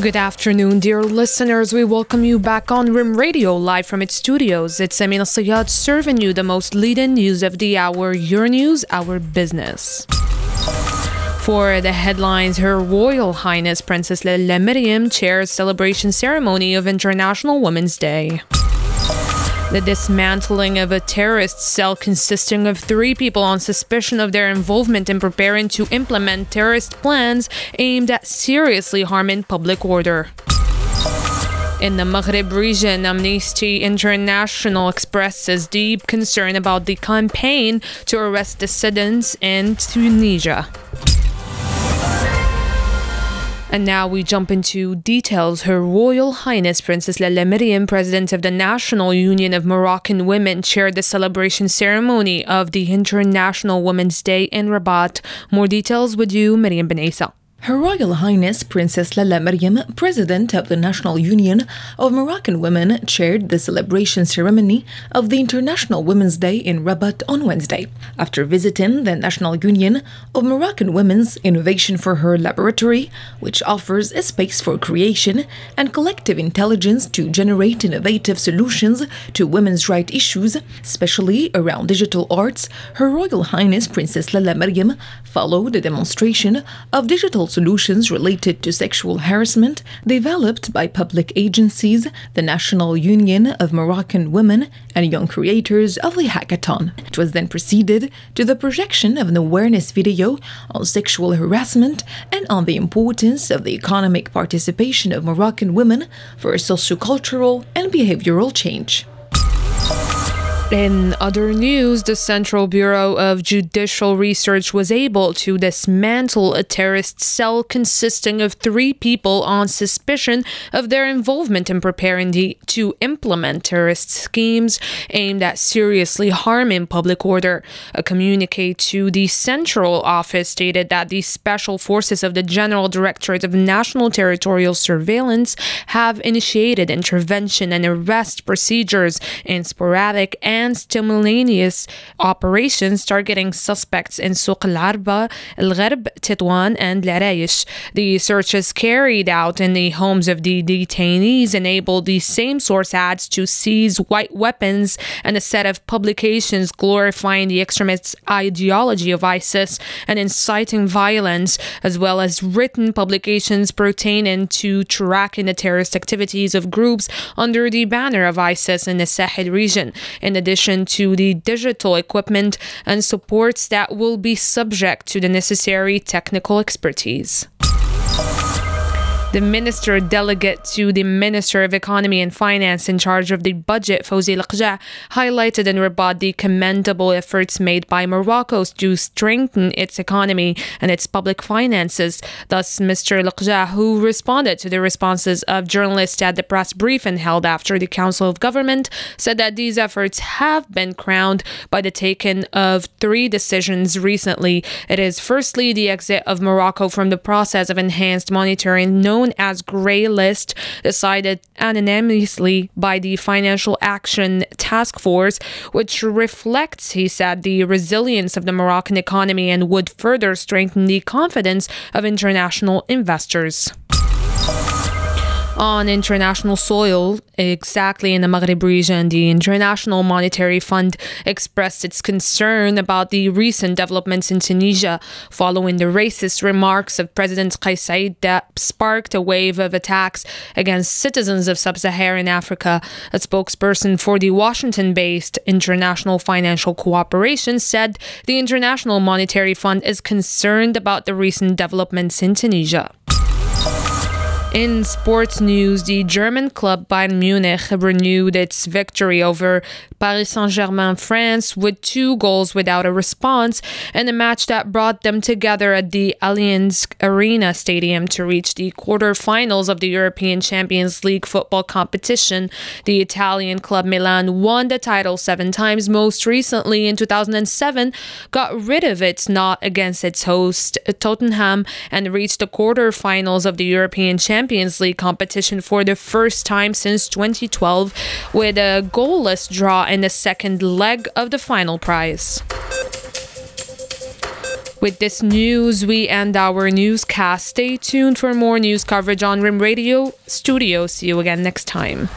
Good afternoon, dear listeners. We welcome you back on Rim Radio, live from its studios. It's Amina Sayad serving you the most leading news of the hour, your news, our business. For the headlines, Her Royal Highness Princess Lalla Meryem chairs celebration ceremony of International Women's Day. The dismantling of a terrorist cell consisting of three people on suspicion of their involvement in preparing to implement terrorist plans aimed at seriously harming public order. In the Maghreb region, Amnesty International expresses deep concern about the campaign to arrest dissidents in Tunisia. And now we jump into details. Her Royal Highness Princess Lalla Meryem, President of the National Union of Moroccan Women, chaired the celebration ceremony of the International Women's Day in Rabat. More details with you, Miriam Benaisa. Her Royal Highness Princess Lalla Meryem, President of the National Union of Moroccan Women, chaired the celebration ceremony of the International Women's Day in Rabat on Wednesday. After visiting the National Union of Moroccan Women's Innovation for Her laboratory, which offers a space for creation and collective intelligence to generate innovative solutions to women's rights issues, especially around digital arts, Her Royal Highness Princess Lalla Meryem followed a demonstration of digital solutions related to sexual harassment developed by public agencies, the National Union of Moroccan Women, and young creators of the hackathon. It was then proceeded to the projection of an awareness video on sexual harassment and on the importance of the economic participation of Moroccan women for sociocultural and behavioral change. In other news, the Central Bureau of Judicial Research was able to dismantle a terrorist cell consisting of three people on suspicion of their involvement in preparing the, to implement terrorist schemes aimed at seriously harming public order. A communique to the Central Office stated that the special forces of the General Directorate of National Territorial Surveillance have initiated intervention and arrest procedures in sporadic and and simultaneous operations targeting suspects in Souq al Arba, El Gharb, Tetouan, and Larache. The searches carried out in the homes of the detainees enabled the same source ads to seize white weapons and a set of publications glorifying the extremist ideology of ISIS and inciting violence, as well as written publications pertaining to tracking the terrorist activities of groups under the banner of ISIS in the Sahel region. In addition, addition to the digital equipment and supports that will be subject to the necessary technical expertise. The minister delegate to the Minister of Economy and Finance in charge of the budget, Fawzi Lekjaa, highlighted in Rabat the commendable efforts made by Morocco to strengthen its economy and its public finances. Thus, Mr. Lekjaa, who responded to the responses of journalists at the press briefing held after the Council of Government, said that these efforts have been crowned by the taking of three decisions recently. It is firstly the exit of Morocco from the process of enhanced monitoring known known as Grey List, decided anonymously by the Financial Action Task Force, which reflects, he said, the resilience of the Moroccan economy and would further strengthen the confidence of international investors on international soil, exactly in the Maghreb region, the International Monetary Fund expressed its concern about the recent developments in Tunisia following the racist remarks of President Kais Saied that sparked a wave of attacks against citizens of sub Saharan Africa. A spokesperson for the Washington based International Financial Cooperation said the International Monetary Fund is concerned about the recent developments in Tunisia. In sports news, the German club Bayern Munich renewed its victory over Paris Saint Germain France with two goals without a response in a match that brought them together at the Allianz Arena Stadium to reach the quarterfinals of the European Champions League football competition. The Italian club Milan won the title seven times, most recently in 2007, got rid of its knot against its host Tottenham, and reached the quarterfinals of the European Champions Champions League competition for the first time since 2012 with a goalless draw in the second leg of the final prize. With this news, we end our newscast. Stay tuned for more news coverage on Rim Radio Studio. See you again next time.